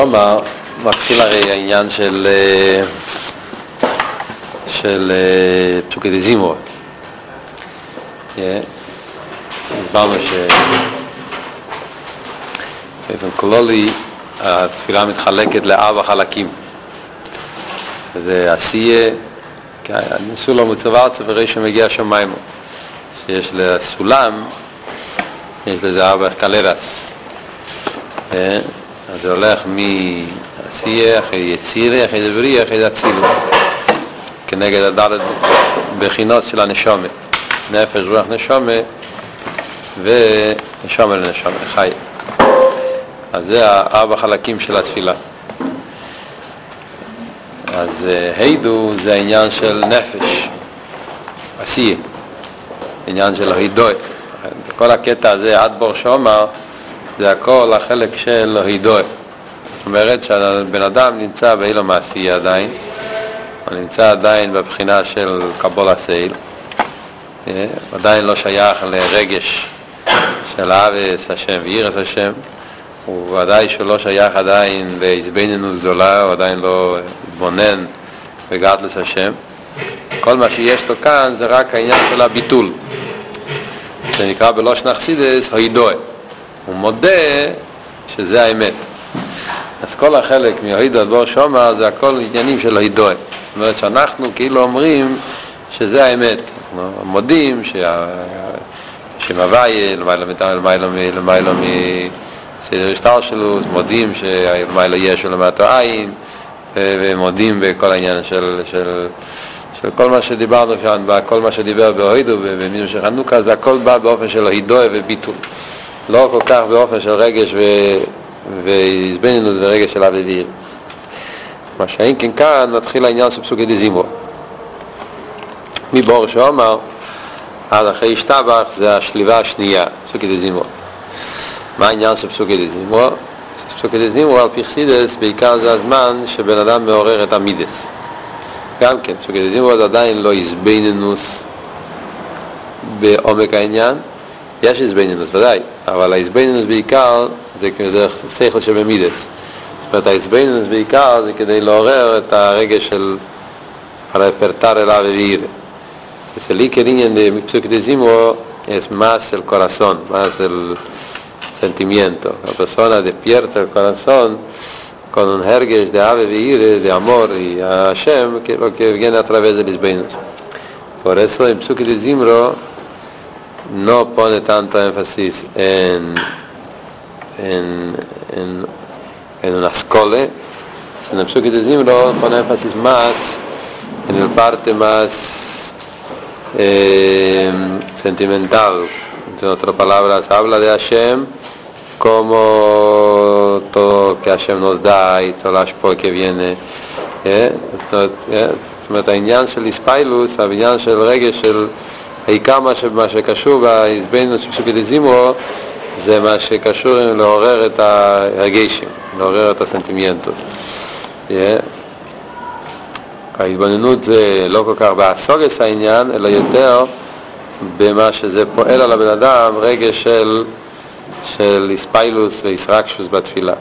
כלומר, מתחיל הרי העניין של של פסוקי דזימו. הסברנו ש... באופן כלולי התפילה מתחלקת לארבע חלקים. זה עשייה, ניסו לו מצב ארצה וראי שמגיע שמיימו. שיש לסולם, יש לזה ארבע קלרס. אז זה הולך מעשייה, אחרי יצירה, אחרי זה בריאה, אחרי זה אצילוס. כנגד הדלת בחינות של הנשומת. נפש, רוח, נשומה ונשומה לנשומה, חי. אז זה ארבע חלקים של התפילה. אז הידו זה העניין של נפש, עשייה, עניין של הידוי. כל הקטע הזה, עד בור שומר, זה הכל החלק של הידוי. זאת אומרת שהבן אדם נמצא באילו מעשי עדיין, הוא נמצא עדיין בבחינה של קבול הסייל, עדיין לא שייך לרגש של אבס השם ואירס השם, הוא ודאי שלא שייך עדיין להזבננו גדולה, הוא עדיין לא התבונן בגדלס השם. כל מה שיש לו כאן זה רק העניין של הביטול, זה נקרא בלושן אכסידס הידוי. הוא מודה שזה האמת. אז כל החלק מהידו עד בור שומר זה הכל עניינים של הידוי. זאת אומרת שאנחנו כאילו אומרים שזה האמת. אנחנו מודים שם הוויה, למעלה מסדר השטר שלו, מודים שלמעלה יש ולמטו עין, ומודים בכל העניין של, של, של כל מה שדיברנו כאן, כל מה שדיבר בהוידו ובמיזם של חנוכה, זה הכל בא באופן של הידוי וביטול. לא כל כך באופן של רגש ו... והזבננו ורגש של אבי ויר. מה שאין כן כאן מתחיל העניין של פסוקי דזימו. מבור שאומר, עד אחרי השתבח זה השליבה השנייה, פסוקי דזימו. מה העניין של פסוקי דזימו? פסוקי דזימו על פרסידס בעיקר זה הזמן שבן אדם מעורר את המידס. גם כן, פסוקי דזימו זה עדיין לא הזבננוס בעומק העניין, יש הזבנינוס, ודאי, אבל ההזבנינוס בעיקר זה כדרך שכל שבמידס. זאת אומרת, ההזבנינוס בעיקר זה כדי לעורר את הרגש של הרפרטר אליו ואיר. Es el Iker Inyan de Psuquitizimo es más el corazón, más el sentimiento. La persona despierta el corazón con un hergesh de ave y de amor y a Hashem, que lo que viene a través del Isbeinus. Por eso en Psuquitizimro no pone tanto énfasis en, en, en, en una escole, sino en Psuki de Zimro pone énfasis más en la parte más eh, sentimental. En otras palabras, habla de Hashem como todo que Hashem nos da y todo el que viene. ¿eh? זאת אומרת, העניין של איספיילוס, העניין של רגש של העיקר מה, ש, מה שקשור פסוקי דזימו זה מה שקשור לעורר את הרגשים, לעורר את הסנטימיינטוס. ההתבוננות זה לא כל כך באסוגס העניין, אלא יותר במה שזה פועל על הבן אדם, רגש של, של איספיילוס ואיסרקשוס בתפילה.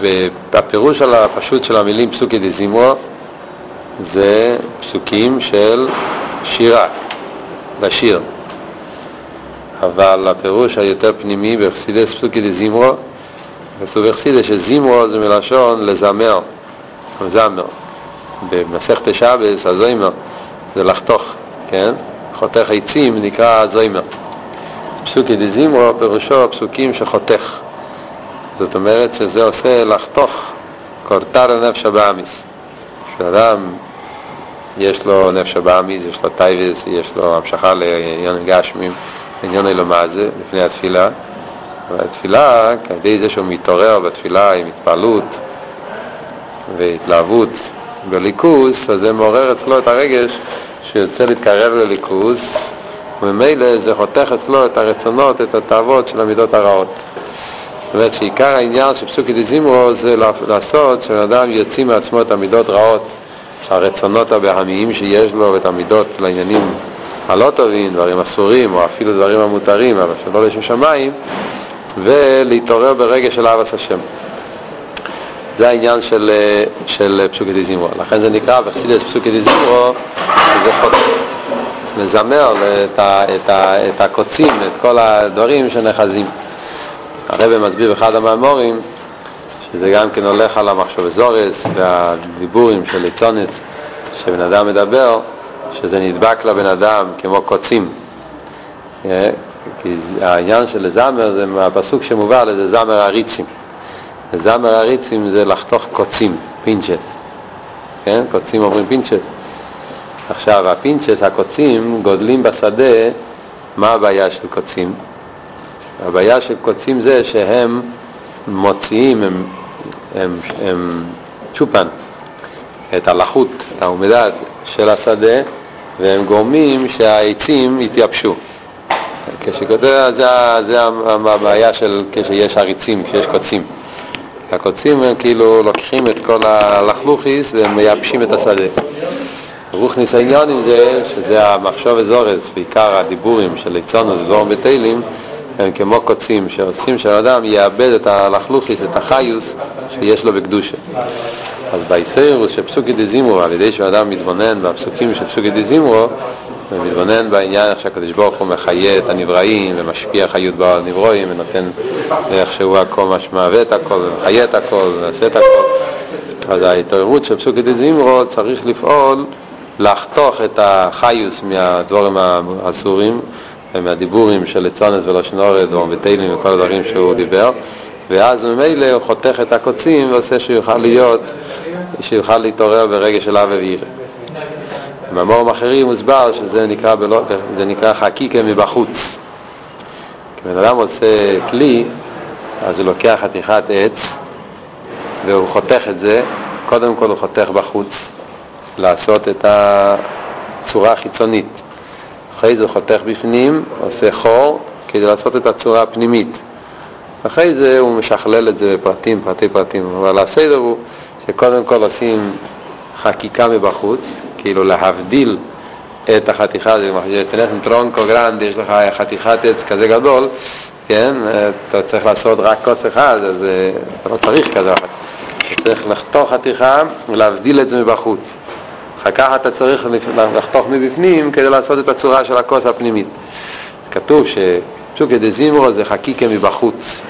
והפירוש הפשוט של המילים פסוקי דזימו זה פסוקים של שירה, לשיר. אבל הפירוש היותר פנימי בחסידס פסוקי דזימרו, כתוב בחסידס שזימרו זה מלשון לזמר, זמר. במסכת שבס, הזוימר, זה לחתוך, כן? חותך עצים נקרא זוימר. פסוקי דזימרו פירושו פסוקים שחותך. זאת אומרת שזה עושה לחתוך קורטר לנפש הבאמיס. שאדם יש לו נפש הבהמיס, יש לו תאוות, יש לו המשכה לעניין גשמים, לעניין עולם הזה, לפני התפילה. והתפילה, כדי זה שהוא מתעורר בתפילה עם התפעלות והתלהבות באלוקוס, אז זה מעורר אצלו את הרגש שיוצא להתקרב לאלוקוס, וממילא זה חותך אצלו את הרצונות, את התאוות של המידות הרעות. זאת אומרת שעיקר העניין של פסוקי דזמרה זה לעשות שאדם יוציא מעצמו את המידות רעות הרצונות הבהמיים שיש לו ואת המידות לעניינים הלא טובים, דברים אסורים או אפילו דברים המותרים, אבל שלא לשם שמיים, ולהתעורר ברגע של אהבת השם. זה העניין של, של פסוקי דיזימרו. לכן זה נקרא בחסידס פסוקי דיזימרו, זה חוטא. לזמר את, ה, את, ה, את הקוצים, את כל הדברים שנחזים. הרב מסביר באחד המאמרים שזה גם כן הולך על המחשבות זרות והדיבורים של ליצנות שבן אדם מדבר, שזה נדבק לבן אדם כמו קוצים. אה, כי העניין של לזמר זה מהפסוק שמובא לזה זמיר עריצים. זמיר עריצים זה לחתוך קוצים, pinches. כן? קוצים אומרים pinches. עכשיו, ה pinches, הקוצים, גודלים בשדה, מה הבעיה של קוצים? הבעיה של קוצים זה שהם מוציאים, הם, הם, הם צ'ופן, את הלחות, את העומדד של השדה, והם גורמים שהעצים יתייבשו. כשכותב, זה, זה הבעיה של כשיש עריצים, כשיש קוצים. הקוצים הם כאילו לוקחים את כל הלכלוכיס והם מייבשים את השדה. רוחניס העניונים זה שזה המחשוב אזורס, בעיקר הדיבורים של ליצונו ודבורם בתהילים, הם כמו קוצים שעושים שהאדם יאבד את הלכלוכיס, את החיוס שיש לו בקדושה. אז באיסאירוס של פסוקי דזימרו, על ידי שאדם מתבונן בפסוקים של פסוקי דזימרו, ומתבונן בעניין איך שהקדוש ברוך הוא מחיה את הנבראים ומשפיע חיות בנברואים ונותן איך שהוא הכל משמעווה את הכל ומחיה את הכל ועושה את הכל אז ההתעוררות של פסוקי דזימרו צריך לפעול לחתוך את החיוס מהדבורים האסורים ומהדיבורים של לצונס ולשנורת ובתהילים וכל הדברים שהוא דיבר ואז ממילא הוא חותך את הקוצים ועושה שיוכל להיות, שיוכל להתעורר ברגע של אבי וירא. במאמרים אחרים מוסבר שזה נקרא, בלא, נקרא חקיקה מבחוץ. כשבן אדם עושה כלי, אז הוא לוקח חתיכת עץ והוא חותך את זה, קודם כל הוא חותך בחוץ, לעשות את הצורה החיצונית. אחרי זה הוא חותך בפנים, עושה חור, כדי לעשות את הצורה הפנימית. אחרי זה הוא משכלל את זה בפרטים, פרטי פרטים, אבל הסדר הוא שקודם כל עושים חקיקה מבחוץ, כאילו להבדיל את החתיכה, הזאת, tenés tronco grande, יש לך חתיכת עץ כזה גדול, כן, אתה צריך לעשות רק כוס אחד, אז אה, אתה לא צריך כזה. אתה צריך לחתוך חתיכה ולהבדיל את זה מבחוץ. אחר כך אתה צריך לחתוך מבפנים כדי לעשות את הצורה של הכוס הפנימית. אז כתוב שפסוקי דזימרו זה חקיקה מבחוץ.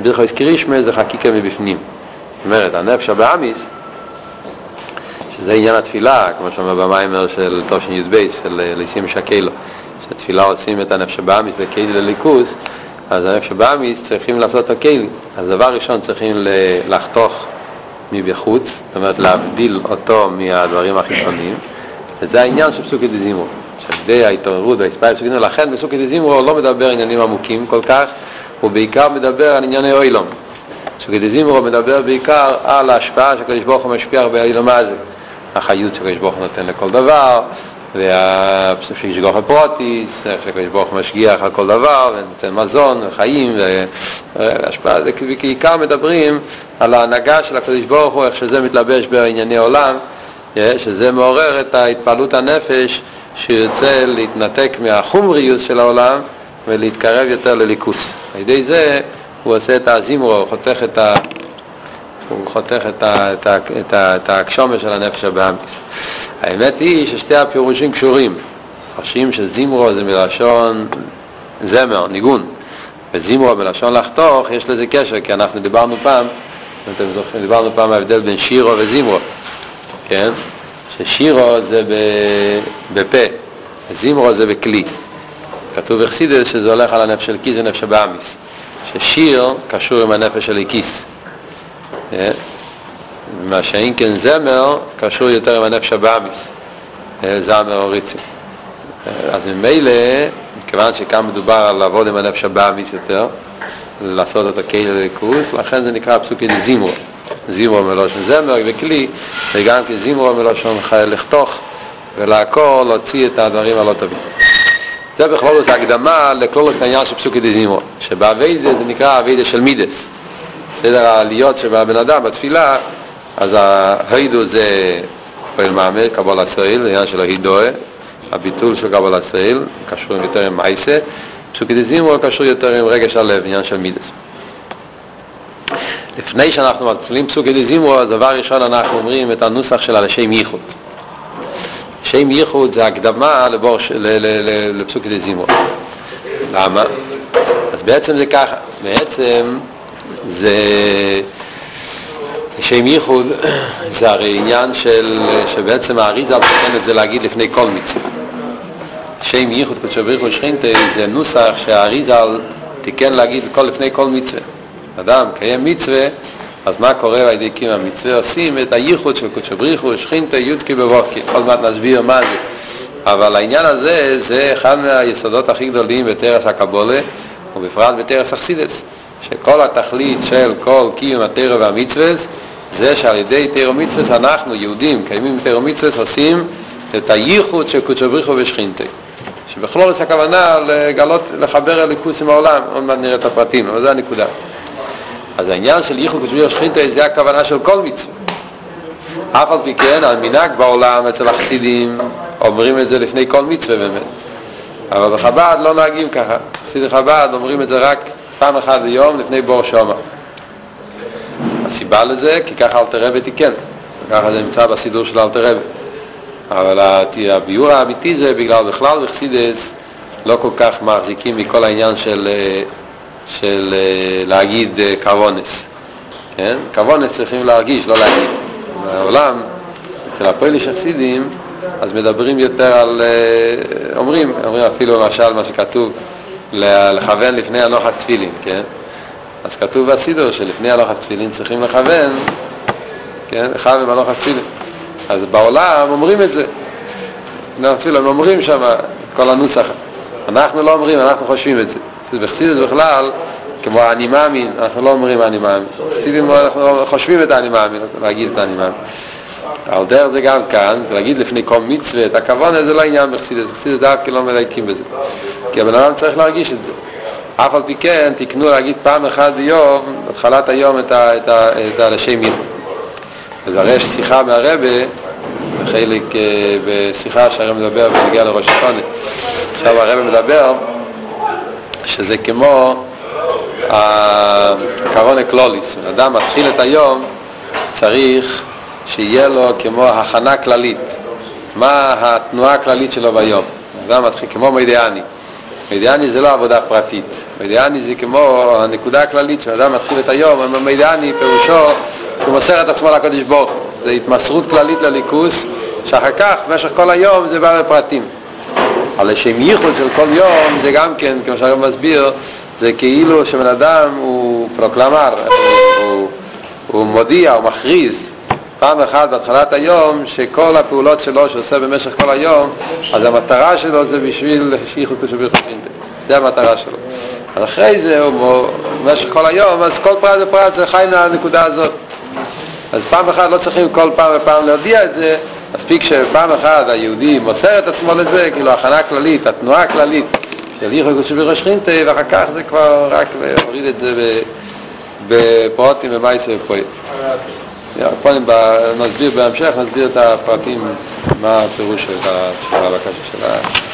ברכויס קרישמה זה חקיקה מבפנים. זאת אומרת, הנפש הבאמיס, שזה עניין התפילה, כמו שאומר במיימר של תושן י"ב, של ליסים שקלו, שתפילה עושים את הנפש הבאמיס לכלי לליכוס, אז הנפש הבאמיס צריכים לעשות את הכלי. אז דבר ראשון צריכים לחתוך מבחוץ, זאת אומרת להבדיל אותו מהדברים החיצוניים, וזה העניין של פסוקי דזימרו. שעל ידי ההתעוררות וההספאי פסוקי דזימרו, לכן פסוקי דזימרו לא מדבר עניינים עמוקים כל כך, הוא בעיקר מדבר על ענייני אוילום. פסוקי דזימרו מדבר בעיקר על ההשפעה שהקדוש ברוך הוא משפיע באילום הזה. החיות שהקדוש ברוך הוא נותן לכל דבר, והשיגוח הפרוטיס, איך שהקדוש ברוך הוא משגיח על כל דבר, ונותן מזון וחיים, והשפעה, בעיקר מדברים על ההנהגה של הקדוש ברוך הוא, איך שזה מתלבש בענייני עולם, שזה מעורר את ההתפעלות הנפש שיוצא להתנתק מהחומריוס של העולם ולהתקרב יותר לליכוס. על ידי זה הוא עושה את הזימרו, הוא חותך את ה... הוא חותך את, ה, ההגשומה של הנפש הבאמיס. האמת היא ששתי הפירושים קשורים. חושבים שזימרו זה מלשון זמר, ניגון, וזימרו מלשון לחתוך, יש לזה קשר, כי אנחנו דיברנו פעם, אתם זוכרים, דיברנו פעם ההבדל בין שירו וזימרו, כן? ששירו זה בפה, וזימרו זה בכלי. כתוב בחסידס שזה הולך על הנפש של כיס ונפש הבאמיס. ששיר קשור עם הנפש של הכיס. מה שאין כן זמר קשור יותר עם הנפש הבאמיס, אה, זמר או ריצי. אה, אז ממילא, מכיוון שכאן מדובר על לעבוד עם הנפש הבאמיס יותר, לעשות אותו כאילו לליכוס, לכן זה נקרא פסוקי זימרו. זימרו מלושן זמר וכלי, וגם כי זימרו מלושן לחתוך ולעקור, להוציא את הדברים הלא טובים. זה בכלול הקדמה לכלול העניין של פסוקי דזימרו, שבאביידה זה נקרא אביידה של מידס. סדר העליות שבבן אדם בתפילה, אז ההידו זה פועל מאמר, קבול הסויל, עניין של ההידואה, הביטול של קבול הסויל, קשור יותר עם מייסה, פסוקי דזימרו קשור יותר עם רגש הלב, עניין של מידס. לפני שאנחנו מתחילים פסוקי דזימרו, אז דבר ראשון אנחנו אומרים את הנוסח של לשם ייחוד. שם ייחוד זה הקדמה לבורש, לפסוקי דזימרו. למה? אז בעצם זה ככה, בעצם זה שם ייחוד זה הרי עניין של, שבעצם האריזה מתקן את זה להגיד לפני כל מצווה. שם ייחוד קודשו בריחו שכינתה זה נוסח שהאריזה תיקן להגיד כל לפני כל מצווה. אדם קיים מצווה, אז מה קורה על ידי קיום המצווה? עושים את הייחוד של קודשו בריחו שכינתה יודקי בבוקי. עוד מעט נסביר מה זה. אבל העניין הזה זה אחד מהיסודות הכי גדולים בתרס הקבולה ובפרט בתרס אכסידס שכל התכלית של כל קיום התרא והמצווה זה שעל ידי תרא ומצווה אנחנו יהודים קיימים תרא ומצווה עושים את הייחוד של קודשו בריחו ושכינתה שבכלול יש הכוונה לגלות, לחבר הליכוס עם העולם, עוד מעט נראה את הפרטים, אבל זה הנקודה. אז העניין של ייחוד קודשו בריחו ושכינתה זה הכוונה של כל מצווה. אף על פי כן, המנהג בעולם אצל החסידים אומרים את זה לפני כל מצווה באמת. אבל בחב"ד לא נוהגים ככה. חסידי חב"ד אומרים את זה רק פעם אחת ביום לפני בור שומר. הסיבה לזה, כי ככה אלתר רבי תיקן. ככה זה נמצא בסידור של אלתר רבי. אבל הביאור האמיתי זה בגלל בכלל וחסידס לא כל כך מחזיקים מכל העניין של, של להגיד קוונס. כן? קוונס צריכים להרגיש, לא להגיד. בעולם, אצל הפועליש החסידים, אז מדברים יותר על, אה, אומרים, אומרים אפילו למשל מה שכתוב, לכוון לפני הנוחת תפילין, כן? אז כתוב בסידור שלפני הנוחת תפילין צריכים לכוון, כן? לכוון בנוחת תפילין. אז בעולם אומרים את זה. לפני התפילה הם אומרים שם את כל הנוסח. אנחנו לא אומרים, אנחנו חושבים את זה. בחסידות בכלל, כמו האני מאמין, אנחנו לא אומרים האני מאמין. בחסידים אנחנו חושבים את האני מאמין, להגיד את האני מאמין. על דרך זה גם כאן, זה להגיד לפני כל מצווה, את הכוונה זה לא עניין בחסידס, בחסידס דווקא לא מדייקים בזה, כי הבן אדם צריך להרגיש את זה. אף על פי כן, תקנו להגיד פעם אחת ביום, בתחילת היום, את, ה, את, ה, את הלשם ייחוד. אז הרי יש שיחה מהרבה, חלק בשיחה שהרב מדבר בנגיע לראש השונה. עכשיו הרב מדבר שזה כמו הקרון אקלוליס, אדם מתחיל את היום, צריך שיהיה לו כמו הכנה כללית. מה התנועה הכללית שלו ביום? אדם מתחיל כמו מידיאני. מידיאני זה לא עבודה פרטית. מידיאני זה כמו הנקודה הכללית שאדם מתחיל את היום, מידיאני פירושו שהוא מוסר את עצמו לקדוש ברוך זה התמסרות כללית לליכוס, שאחר כך, במשך כל היום, זה בא לפרטים. על השם ייחוד של כל יום, זה גם כן, כמו שהרב מסביר, זה כאילו שבן אדם הוא פרוקלמר, הוא, הוא, הוא מודיע, הוא מכריז, פעם אחת בהתחלת היום שכל הפעולות שלו שעושה במשך כל היום אז המטרה שלו זה בשביל שייכות כשביר חשינטה זה המטרה שלו. אחרי זה הוא במשך כל היום אז כל פרט ופרט זה חי מהנקודה הזאת. אז פעם אחת לא צריכים כל פעם ופעם להודיע את זה. מספיק שפעם אחת היהודי מוסר את עצמו לזה כאילו הכנה כללית, התנועה הכללית של ייכות כשביר חשינטה ואחר כך זה כבר רק להוריד את זה בפרוטים ומייסר ופועל הפונים נסביר בהמשך, נסביר את הפרטים, מה הפירוש של הבקשה של ה...